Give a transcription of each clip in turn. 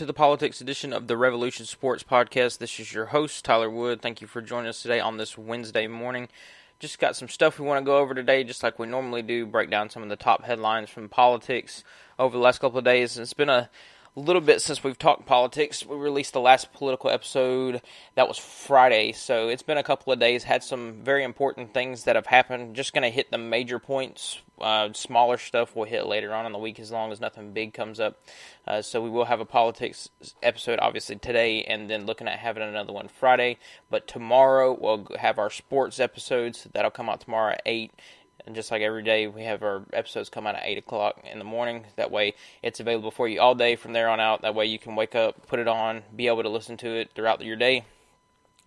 to the politics edition of the Revolution Sports Podcast. This is your host, Tyler Wood. Thank you for joining us today on this Wednesday morning. Just got some stuff we want to go over today, just like we normally do, break down some of the top headlines from politics over the last couple of days. It's been a a little bit since we've talked politics. We released the last political episode that was Friday, so it's been a couple of days. Had some very important things that have happened. Just going to hit the major points. Uh, smaller stuff we'll hit later on in the week as long as nothing big comes up. Uh, so we will have a politics episode obviously today, and then looking at having another one Friday. But tomorrow we'll have our sports episodes that'll come out tomorrow at eight and just like every day, we have our episodes come out at 8 o'clock in the morning. That way, it's available for you all day from there on out. That way, you can wake up, put it on, be able to listen to it throughout your day.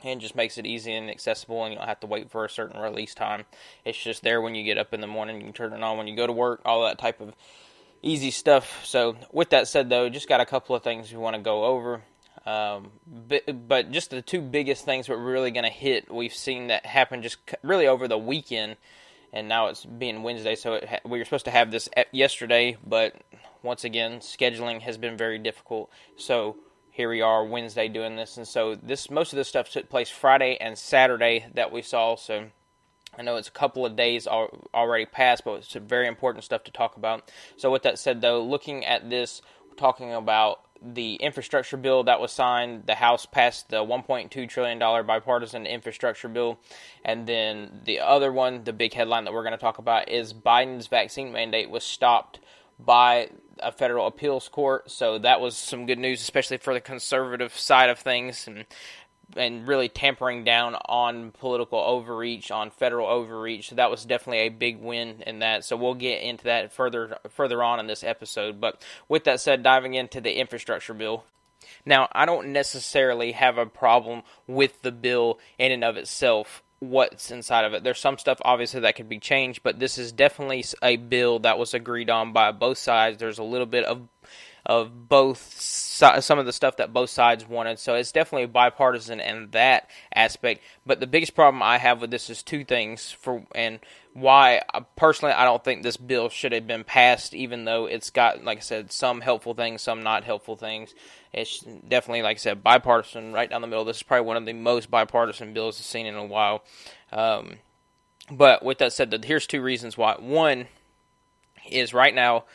And just makes it easy and accessible, and you don't have to wait for a certain release time. It's just there when you get up in the morning. You can turn it on when you go to work, all that type of easy stuff. So, with that said, though, just got a couple of things we want to go over. Um, but, but just the two biggest things we're really going to hit, we've seen that happen just really over the weekend and now it's being Wednesday, so ha- we were supposed to have this yesterday, but once again, scheduling has been very difficult. So here we are Wednesday doing this, and so this most of this stuff took place Friday and Saturday that we saw. So I know it's a couple of days already passed, but it's very important stuff to talk about. So with that said, though, looking at this, we're talking about the infrastructure bill that was signed, the House passed the $1.2 trillion bipartisan infrastructure bill. And then the other one, the big headline that we're going to talk about, is Biden's vaccine mandate was stopped by a federal appeals court. So that was some good news, especially for the conservative side of things. And and really tampering down on political overreach, on federal overreach. So that was definitely a big win in that. So we'll get into that further further on in this episode. But with that said, diving into the infrastructure bill. Now, I don't necessarily have a problem with the bill in and of itself what's inside of it. There's some stuff obviously that could be changed, but this is definitely a bill that was agreed on by both sides. There's a little bit of of both some of the stuff that both sides wanted. So it's definitely bipartisan in that aspect. But the biggest problem I have with this is two things for and why uh, personally I don't think this bill should have been passed, even though it's got like I said some helpful things, some not helpful things. It's definitely like I said bipartisan right down the middle. This is probably one of the most bipartisan bills I've seen in a while. Um, but with that said, here's two reasons why. One is right now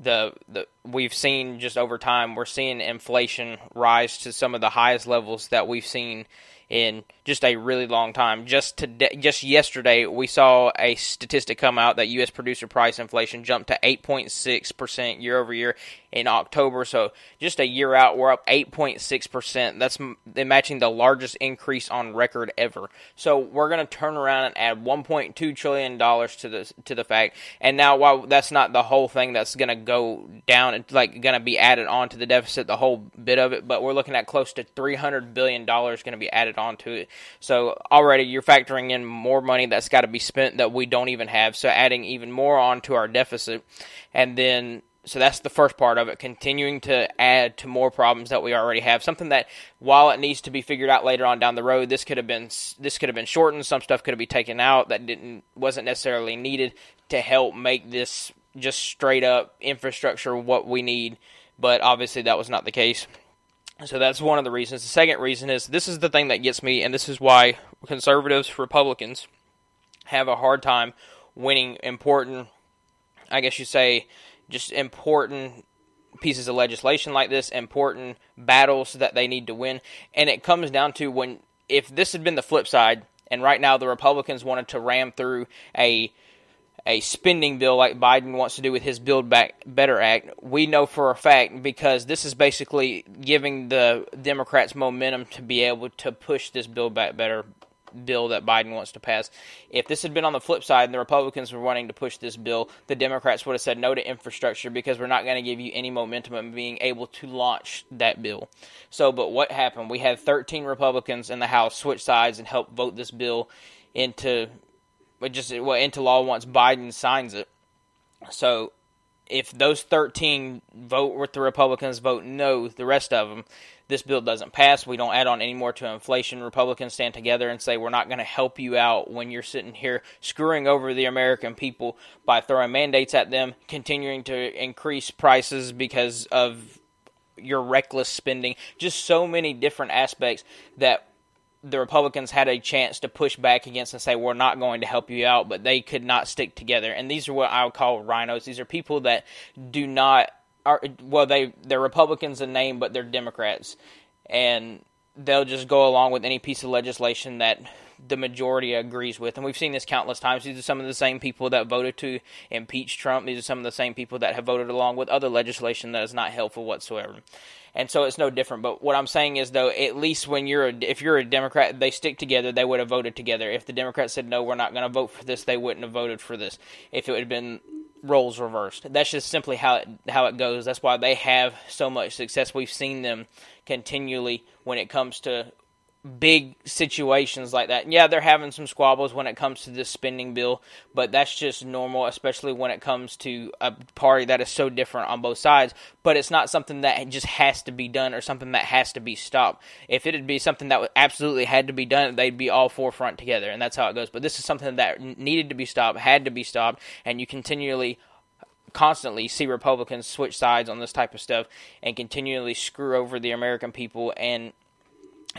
the the we've seen just over time we're seeing inflation rise to some of the highest levels that we've seen in just a really long time. Just today, just yesterday, we saw a statistic come out that U.S. producer price inflation jumped to 8.6 percent year over year in October. So just a year out, we're up 8.6 percent. That's matching the largest increase on record ever. So we're going to turn around and add 1.2 trillion dollars to the to the fact. And now, while that's not the whole thing that's going to go down, it's like going to be added on to the deficit, the whole bit of it. But we're looking at close to 300 billion dollars going to be added onto it. So already you're factoring in more money that's got to be spent that we don't even have. So adding even more onto our deficit. And then so that's the first part of it continuing to add to more problems that we already have something that while it needs to be figured out later on down the road this could have been this could have been shortened some stuff could have been taken out that didn't wasn't necessarily needed to help make this just straight up infrastructure what we need but obviously that was not the case so that's one of the reasons. The second reason is this is the thing that gets me, and this is why conservatives, Republicans have a hard time winning important, I guess you say, just important pieces of legislation like this, important battles that they need to win. And it comes down to when, if this had been the flip side, and right now the Republicans wanted to ram through a a spending bill like Biden wants to do with his Build Back Better Act, we know for a fact because this is basically giving the Democrats momentum to be able to push this Build Back Better bill that Biden wants to pass. If this had been on the flip side and the Republicans were wanting to push this bill, the Democrats would have said no to infrastructure because we're not going to give you any momentum in being able to launch that bill. So, but what happened? We had 13 Republicans in the House switch sides and help vote this bill into but just well into law once Biden signs it. So if those 13 vote with the Republicans, vote no, the rest of them, this bill doesn't pass. We don't add on any more to inflation. Republicans stand together and say we're not going to help you out when you're sitting here screwing over the American people by throwing mandates at them, continuing to increase prices because of your reckless spending, just so many different aspects that the Republicans had a chance to push back against and say we're not going to help you out, but they could not stick together. And these are what I would call RINOs. These are people that do not are well they they're Republicans in name, but they're Democrats, and they'll just go along with any piece of legislation that the majority agrees with. And we've seen this countless times. These are some of the same people that voted to impeach Trump. These are some of the same people that have voted along with other legislation that is not helpful whatsoever and so it's no different. But what I'm saying is, though, at least when you're a, if you're a Democrat, they stick together. They would have voted together. If the Democrats said no, we're not going to vote for this, they wouldn't have voted for this. If it had been roles reversed, that's just simply how it how it goes. That's why they have so much success. We've seen them continually when it comes to big situations like that. Yeah, they're having some squabbles when it comes to this spending bill, but that's just normal, especially when it comes to a party that is so different on both sides. But it's not something that just has to be done or something that has to be stopped. If it'd be something that absolutely had to be done, they'd be all forefront together, and that's how it goes. But this is something that needed to be stopped, had to be stopped, and you continually constantly see Republicans switch sides on this type of stuff and continually screw over the American people and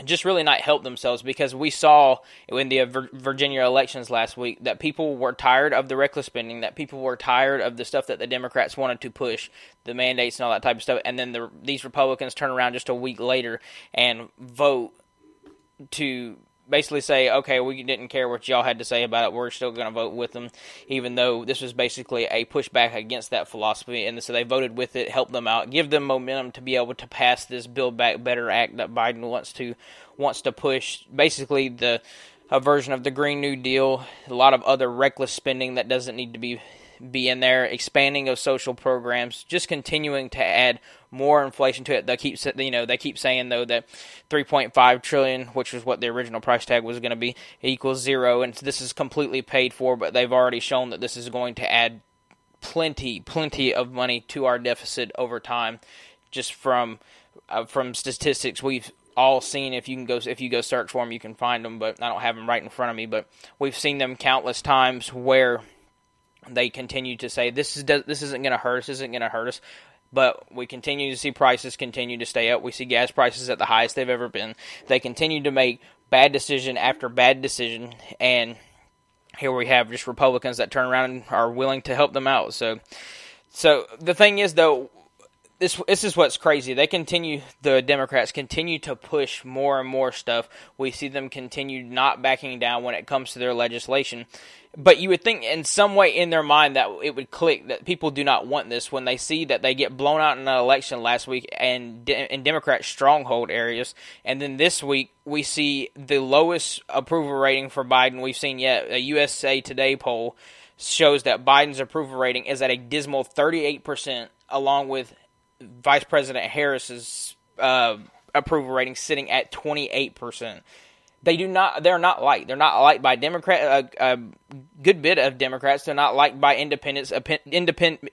just really not help themselves because we saw in the Virginia elections last week that people were tired of the reckless spending, that people were tired of the stuff that the Democrats wanted to push, the mandates and all that type of stuff, and then the, these Republicans turn around just a week later and vote to basically say, okay, we didn't care what y'all had to say about it. We're still going to vote with them, even though this was basically a pushback against that philosophy. And so they voted with it, help them out, give them momentum to be able to pass this Build Back Better Act that Biden wants to wants to push. Basically, the a version of the Green New Deal, a lot of other reckless spending that doesn't need to be be in there, expanding of social programs, just continuing to add more inflation to it. They keep you know they keep saying though that 3.5 trillion, which was what the original price tag was going to be, equals zero, and this is completely paid for. But they've already shown that this is going to add plenty, plenty of money to our deficit over time, just from uh, from statistics we've all seen if you can go if you go search for them you can find them but I don't have them right in front of me but we've seen them countless times where they continue to say this is this isn't going to hurt us, isn't going to hurt us. But we continue to see prices continue to stay up. We see gas prices at the highest they've ever been. They continue to make bad decision after bad decision, and here we have just Republicans that turn around and are willing to help them out. So, so the thing is though, this this is what's crazy. They continue the Democrats continue to push more and more stuff. We see them continue not backing down when it comes to their legislation. But you would think in some way in their mind that it would click that people do not want this when they see that they get blown out in an election last week and in Democrat stronghold areas, and then this week we see the lowest approval rating for Biden we've seen yet. A USA Today poll shows that Biden's approval rating is at a dismal 38%, along with Vice President Harris's uh, approval rating sitting at 28% they do not they're not liked. They're not liked by democrat a, a good bit of democrats. They're not liked by independents. Independent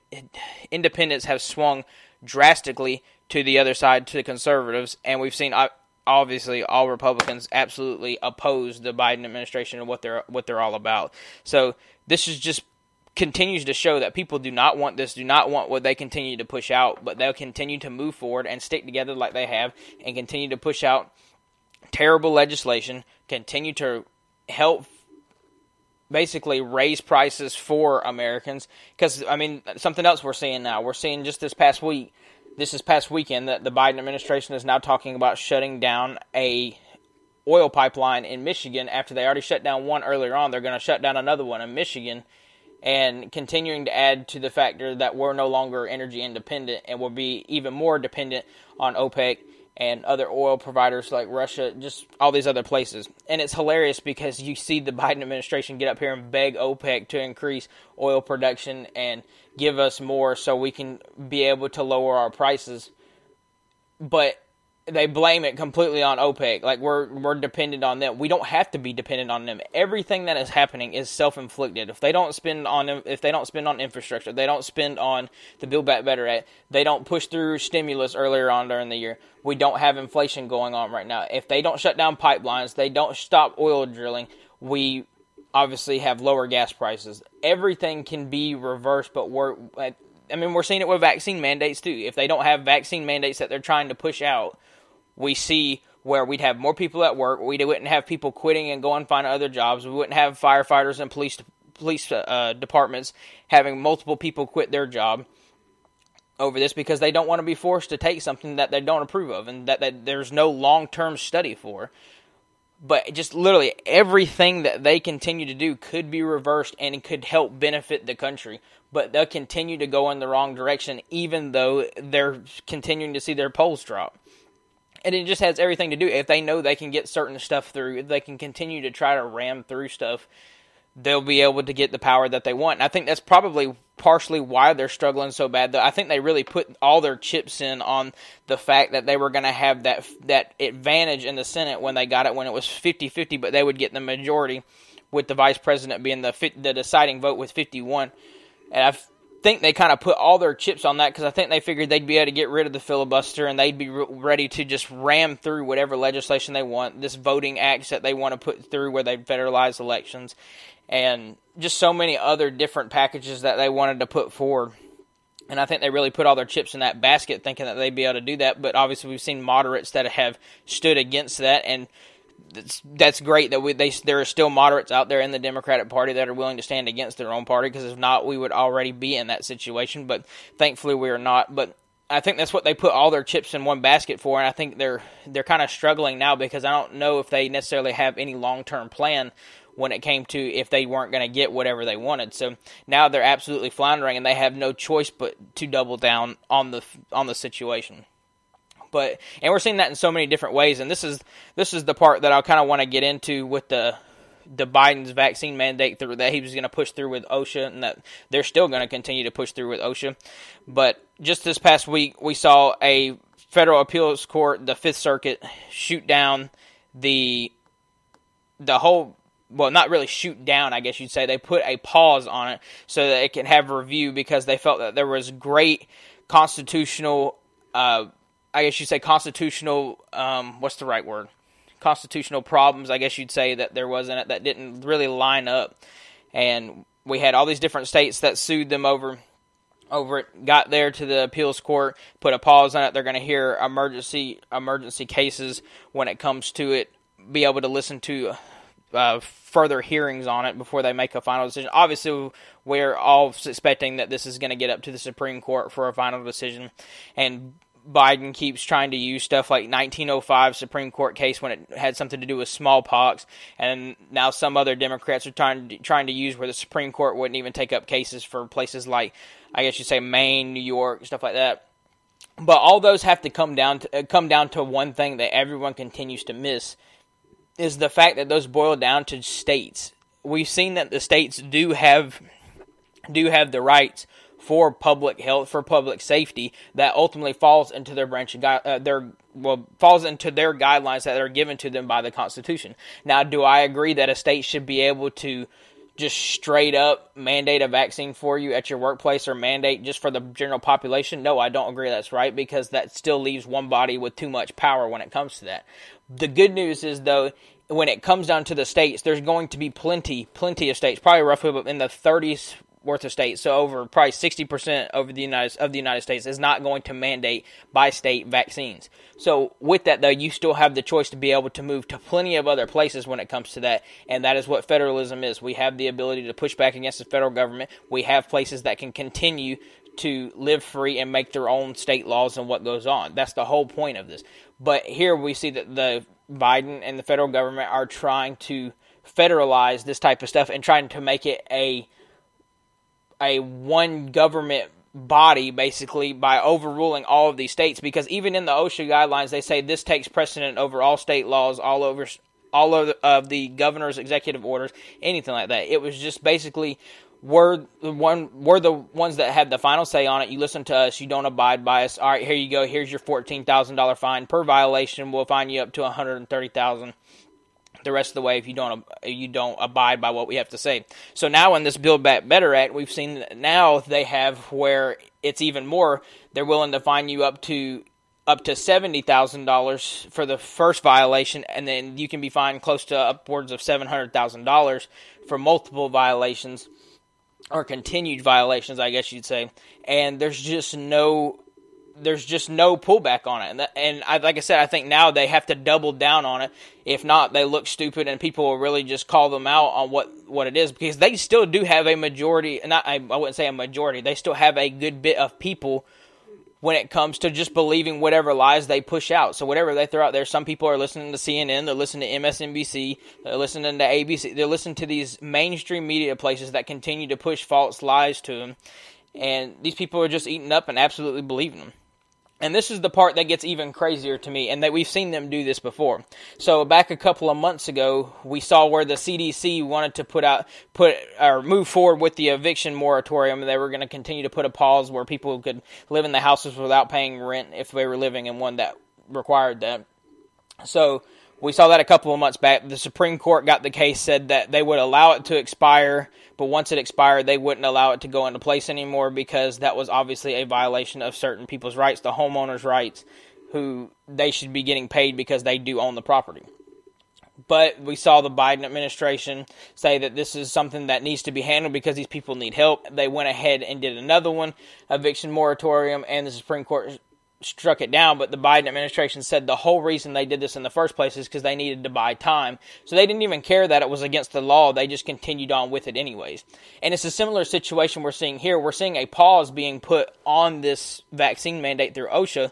independents have swung drastically to the other side to the conservatives and we've seen uh, obviously all republicans absolutely oppose the biden administration and what they're what they're all about. So this is just continues to show that people do not want this, do not want what they continue to push out, but they'll continue to move forward and stick together like they have and continue to push out terrible legislation, continue to help basically raise prices for Americans. Because, I mean, something else we're seeing now, we're seeing just this past week, this is past weekend, that the Biden administration is now talking about shutting down a oil pipeline in Michigan after they already shut down one earlier on. They're going to shut down another one in Michigan and continuing to add to the factor that we're no longer energy independent and will be even more dependent on OPEC and other oil providers like Russia, just all these other places. And it's hilarious because you see the Biden administration get up here and beg OPEC to increase oil production and give us more so we can be able to lower our prices. But they blame it completely on OPEC. Like we're we're dependent on them. We don't have to be dependent on them. Everything that is happening is self inflicted. If they don't spend on if they don't spend on infrastructure, they don't spend on the Build Back Better Act, they don't push through stimulus earlier on during the year. We don't have inflation going on right now. If they don't shut down pipelines, they don't stop oil drilling. We obviously have lower gas prices. Everything can be reversed, but we're I mean, we're seeing it with vaccine mandates too. If they don't have vaccine mandates that they're trying to push out, we see where we'd have more people at work. We wouldn't have people quitting and going find other jobs. We wouldn't have firefighters and police police uh, departments having multiple people quit their job over this because they don't want to be forced to take something that they don't approve of and that, that there's no long term study for. But just literally everything that they continue to do could be reversed and could help benefit the country. But they'll continue to go in the wrong direction even though they're continuing to see their polls drop. And it just has everything to do. If they know they can get certain stuff through, they can continue to try to ram through stuff, they'll be able to get the power that they want. And I think that's probably partially why they're struggling so bad. Though I think they really put all their chips in on the fact that they were going to have that that advantage in the Senate when they got it when it was 50-50, but they would get the majority with the vice president being the the deciding vote with 51. And I think they kind of put all their chips on that because I think they figured they'd be able to get rid of the filibuster and they'd be re- ready to just ram through whatever legislation they want, this voting acts that they want to put through where they federalize elections, and just so many other different packages that they wanted to put forward. And I think they really put all their chips in that basket, thinking that they'd be able to do that. But obviously, we've seen moderates that have stood against that, and that's, that's great that we, they, there are still moderates out there in the Democratic Party that are willing to stand against their own party. Because if not, we would already be in that situation. But thankfully, we are not. But I think that's what they put all their chips in one basket for, and I think they're they're kind of struggling now because I don't know if they necessarily have any long term plan when it came to if they weren't going to get whatever they wanted. So now they're absolutely floundering, and they have no choice but to double down on the on the situation. But and we're seeing that in so many different ways, and this is this is the part that I kind of want to get into with the the Biden's vaccine mandate through that he was going to push through with OSHA, and that they're still going to continue to push through with OSHA. But just this past week, we saw a federal appeals court, the Fifth Circuit, shoot down the the whole well, not really shoot down, I guess you'd say. They put a pause on it so that it can have review because they felt that there was great constitutional, uh, I guess you'd say constitutional, um, what's the right word? Constitutional problems, I guess you'd say that there wasn't that didn't really line up. And we had all these different states that sued them over over it, got there to the appeals court, put a pause on it. They're going to hear emergency emergency cases when it comes to it, be able to listen to uh, further hearings on it before they make a final decision. Obviously, we're all suspecting that this is going to get up to the Supreme Court for a final decision, and Biden keeps trying to use stuff like 1905 Supreme Court case when it had something to do with smallpox, and now some other Democrats are trying to, trying to use where the Supreme Court wouldn't even take up cases for places like, I guess you'd say Maine, New York, stuff like that. But all those have to come down to uh, come down to one thing that everyone continues to miss, is the fact that those boil down to states. We've seen that the states do have do have the rights for public health, for public safety, that ultimately falls into their branch of uh, their well falls into their guidelines that are given to them by the Constitution. Now, do I agree that a state should be able to just straight up mandate a vaccine for you at your workplace or mandate just for the general population? No, I don't agree that's right because that still leaves one body with too much power when it comes to that. The good news is though, when it comes down to the states, there's going to be plenty, plenty of states, probably roughly in the 30s worth of states, so over probably 60% over the United of the United States is not going to mandate by state vaccines. So with that though, you still have the choice to be able to move to plenty of other places when it comes to that, and that is what federalism is. We have the ability to push back against the federal government. We have places that can continue to live free and make their own state laws and what goes on. That's the whole point of this. But here we see that the Biden and the federal government are trying to federalize this type of stuff and trying to make it a a one government body basically by overruling all of these states because even in the OSHA guidelines they say this takes precedent over all state laws all over all of the, of the governor's executive orders anything like that. It was just basically we're the one we're the ones that had the final say on it you listen to us you don't abide by us all right here you go here's your $14,000 fine per violation we'll fine you up to 130,000 the rest of the way, if you don't you don't abide by what we have to say. So now in this Build Back Better Act, we've seen now they have where it's even more. They're willing to fine you up to up to seventy thousand dollars for the first violation, and then you can be fined close to upwards of seven hundred thousand dollars for multiple violations or continued violations, I guess you'd say. And there's just no there's just no pullback on it. And, that, and I, like I said, I think now they have to double down on it. If not, they look stupid, and people will really just call them out on what what it is because they still do have a majority. Not I, I wouldn't say a majority. They still have a good bit of people when it comes to just believing whatever lies they push out. So whatever they throw out there, some people are listening to CNN, they're listening to MSNBC, they're listening to ABC, they're listening to these mainstream media places that continue to push false lies to them. And these people are just eating up and absolutely believing them. And this is the part that gets even crazier to me, and that we've seen them do this before. So back a couple of months ago, we saw where the CDC wanted to put out, put or move forward with the eviction moratorium. And they were going to continue to put a pause where people could live in the houses without paying rent if they were living in one that required that. So we saw that a couple of months back. The Supreme Court got the case said that they would allow it to expire, but once it expired, they wouldn't allow it to go into place anymore because that was obviously a violation of certain people's rights, the homeowners' rights, who they should be getting paid because they do own the property. But we saw the Biden administration say that this is something that needs to be handled because these people need help. They went ahead and did another one, eviction moratorium, and the Supreme Court struck it down, but the Biden administration said the whole reason they did this in the first place is because they needed to buy time. So they didn't even care that it was against the law. They just continued on with it anyways. And it's a similar situation we're seeing here. We're seeing a pause being put on this vaccine mandate through OSHA,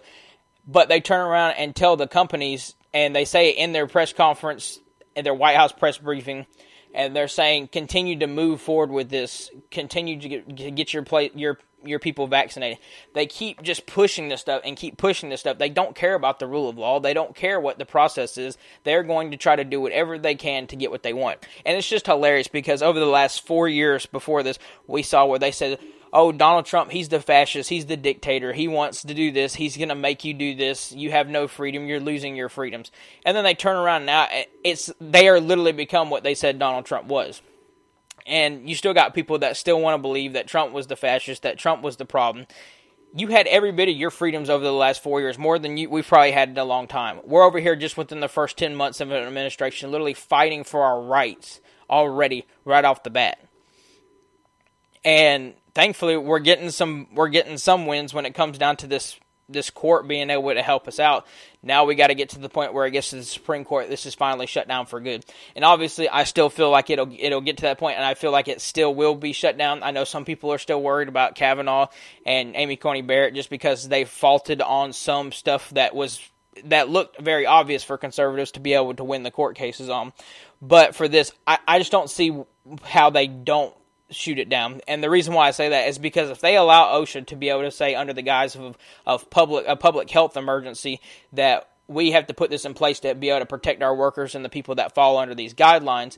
but they turn around and tell the companies, and they say in their press conference, in their White House press briefing, and they're saying continue to move forward with this, continue to get, get your play, your your people vaccinated. They keep just pushing this stuff and keep pushing this stuff. They don't care about the rule of law. They don't care what the process is. They're going to try to do whatever they can to get what they want. And it's just hilarious because over the last four years before this, we saw where they said, oh, Donald Trump, he's the fascist, he's the dictator, he wants to do this, he's going to make you do this, you have no freedom, you're losing your freedoms. And then they turn around now, it's they are literally become what they said Donald Trump was and you still got people that still want to believe that Trump was the fascist, that Trump was the problem. You had every bit of your freedoms over the last four years, more than you, we've probably had in a long time. We're over here just within the first 10 months of an administration, literally fighting for our rights already right off the bat. And thankfully, we're getting some we're getting some wins when it comes down to this this court being able to help us out. Now we got to get to the point where it gets to the Supreme Court. This is finally shut down for good. And obviously, I still feel like it'll it'll get to that point, and I feel like it still will be shut down. I know some people are still worried about Kavanaugh and Amy Coney Barrett just because they faulted on some stuff that was that looked very obvious for conservatives to be able to win the court cases on. But for this, I, I just don't see how they don't shoot it down. And the reason why I say that is because if they allow OSHA to be able to say under the guise of of public a public health emergency that we have to put this in place to be able to protect our workers and the people that fall under these guidelines,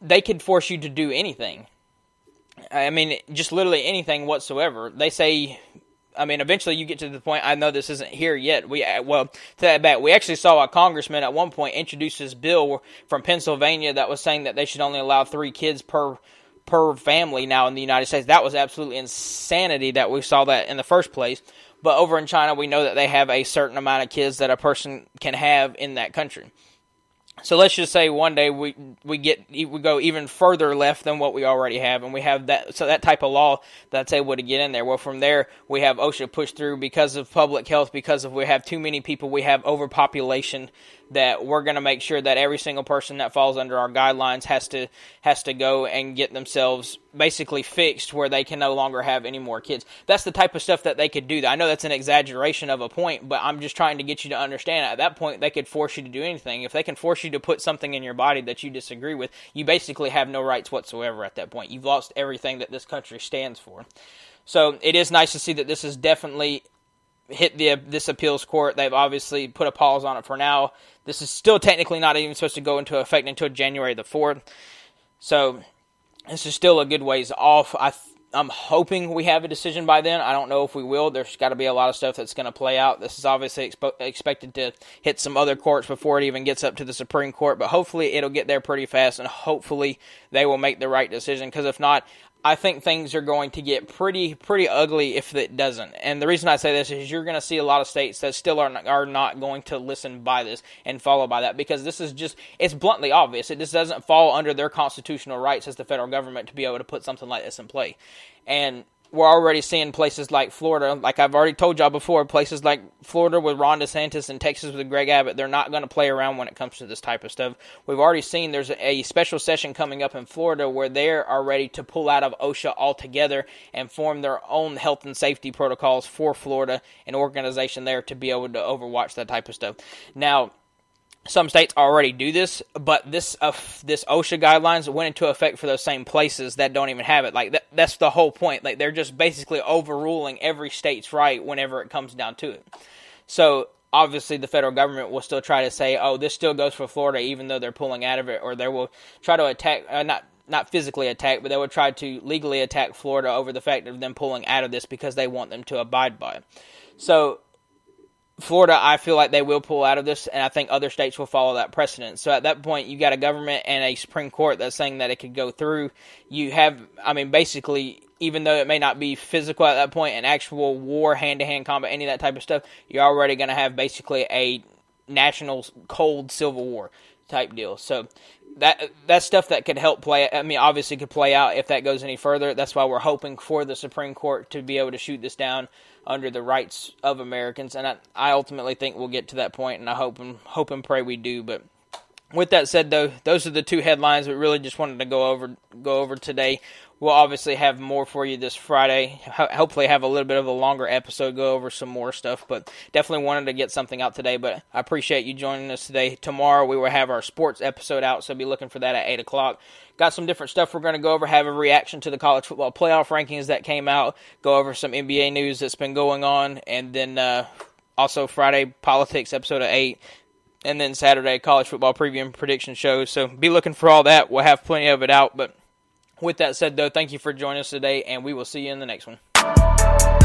they could force you to do anything. I mean, just literally anything whatsoever. They say I mean, eventually you get to the point. I know this isn't here yet. We uh, well, to that back, we actually saw a congressman at one point introduce this bill from Pennsylvania that was saying that they should only allow three kids per per family now in the United States. That was absolutely insanity that we saw that in the first place. But over in China, we know that they have a certain amount of kids that a person can have in that country. So let's just say one day we we get we go even further left than what we already have, and we have that so that type of law that's able to get in there. Well, from there we have OSHA pushed through because of public health, because of we have too many people, we have overpopulation that we're going to make sure that every single person that falls under our guidelines has to has to go and get themselves basically fixed where they can no longer have any more kids. That's the type of stuff that they could do. I know that's an exaggeration of a point, but I'm just trying to get you to understand at that point they could force you to do anything. If they can force you to put something in your body that you disagree with, you basically have no rights whatsoever at that point. You've lost everything that this country stands for. So it is nice to see that this is definitely hit the this appeals court. They've obviously put a pause on it for now. This is still technically not even supposed to go into effect until January the fourth. So this is still a good ways off. I I'm hoping we have a decision by then. I don't know if we will. There's got to be a lot of stuff that's going to play out. This is obviously expo- expected to hit some other courts before it even gets up to the Supreme Court, but hopefully it'll get there pretty fast and hopefully they will make the right decision because if not, I think things are going to get pretty pretty ugly if it doesn't. And the reason I say this is you're going to see a lot of states that still are not, are not going to listen by this and follow by that because this is just it's bluntly obvious. It just doesn't fall under their constitutional rights as the federal government to be able to put something like this in play. And we're already seeing places like Florida, like I've already told y'all before, places like Florida with Ron DeSantis and Texas with Greg Abbott, they're not going to play around when it comes to this type of stuff. We've already seen there's a special session coming up in Florida where they are ready to pull out of OSHA altogether and form their own health and safety protocols for Florida, an organization there to be able to overwatch that type of stuff. Now, some states already do this, but this uh, this OSHA guidelines went into effect for those same places that don't even have it. Like that, that's the whole point. Like they're just basically overruling every state's right whenever it comes down to it. So obviously the federal government will still try to say, "Oh, this still goes for Florida," even though they're pulling out of it, or they will try to attack, uh, not not physically attack, but they will try to legally attack Florida over the fact of them pulling out of this because they want them to abide by it. So Florida, I feel like they will pull out of this, and I think other states will follow that precedent. So at that point, you got a government and a Supreme Court that's saying that it could go through. You have, I mean, basically, even though it may not be physical at that point, an actual war, hand to hand combat, any of that type of stuff, you're already going to have basically a national cold civil war type deal. So that that's stuff that could help play. I mean, obviously, could play out if that goes any further. That's why we're hoping for the Supreme Court to be able to shoot this down under the rights of Americans, and I, I ultimately think we'll get to that point, and I hope and hope and pray we do. But with that said, though, those are the two headlines we really just wanted to go over go over today. We'll obviously have more for you this Friday. Ho- hopefully, have a little bit of a longer episode, go over some more stuff. But definitely wanted to get something out today. But I appreciate you joining us today. Tomorrow we will have our sports episode out, so be looking for that at eight o'clock. Got some different stuff we're going to go over. Have a reaction to the college football playoff rankings that came out. Go over some NBA news that's been going on, and then uh, also Friday politics episode of eight and then Saturday college football preview and prediction shows. So be looking for all that. We'll have plenty of it out. But with that said, though, thank you for joining us today, and we will see you in the next one.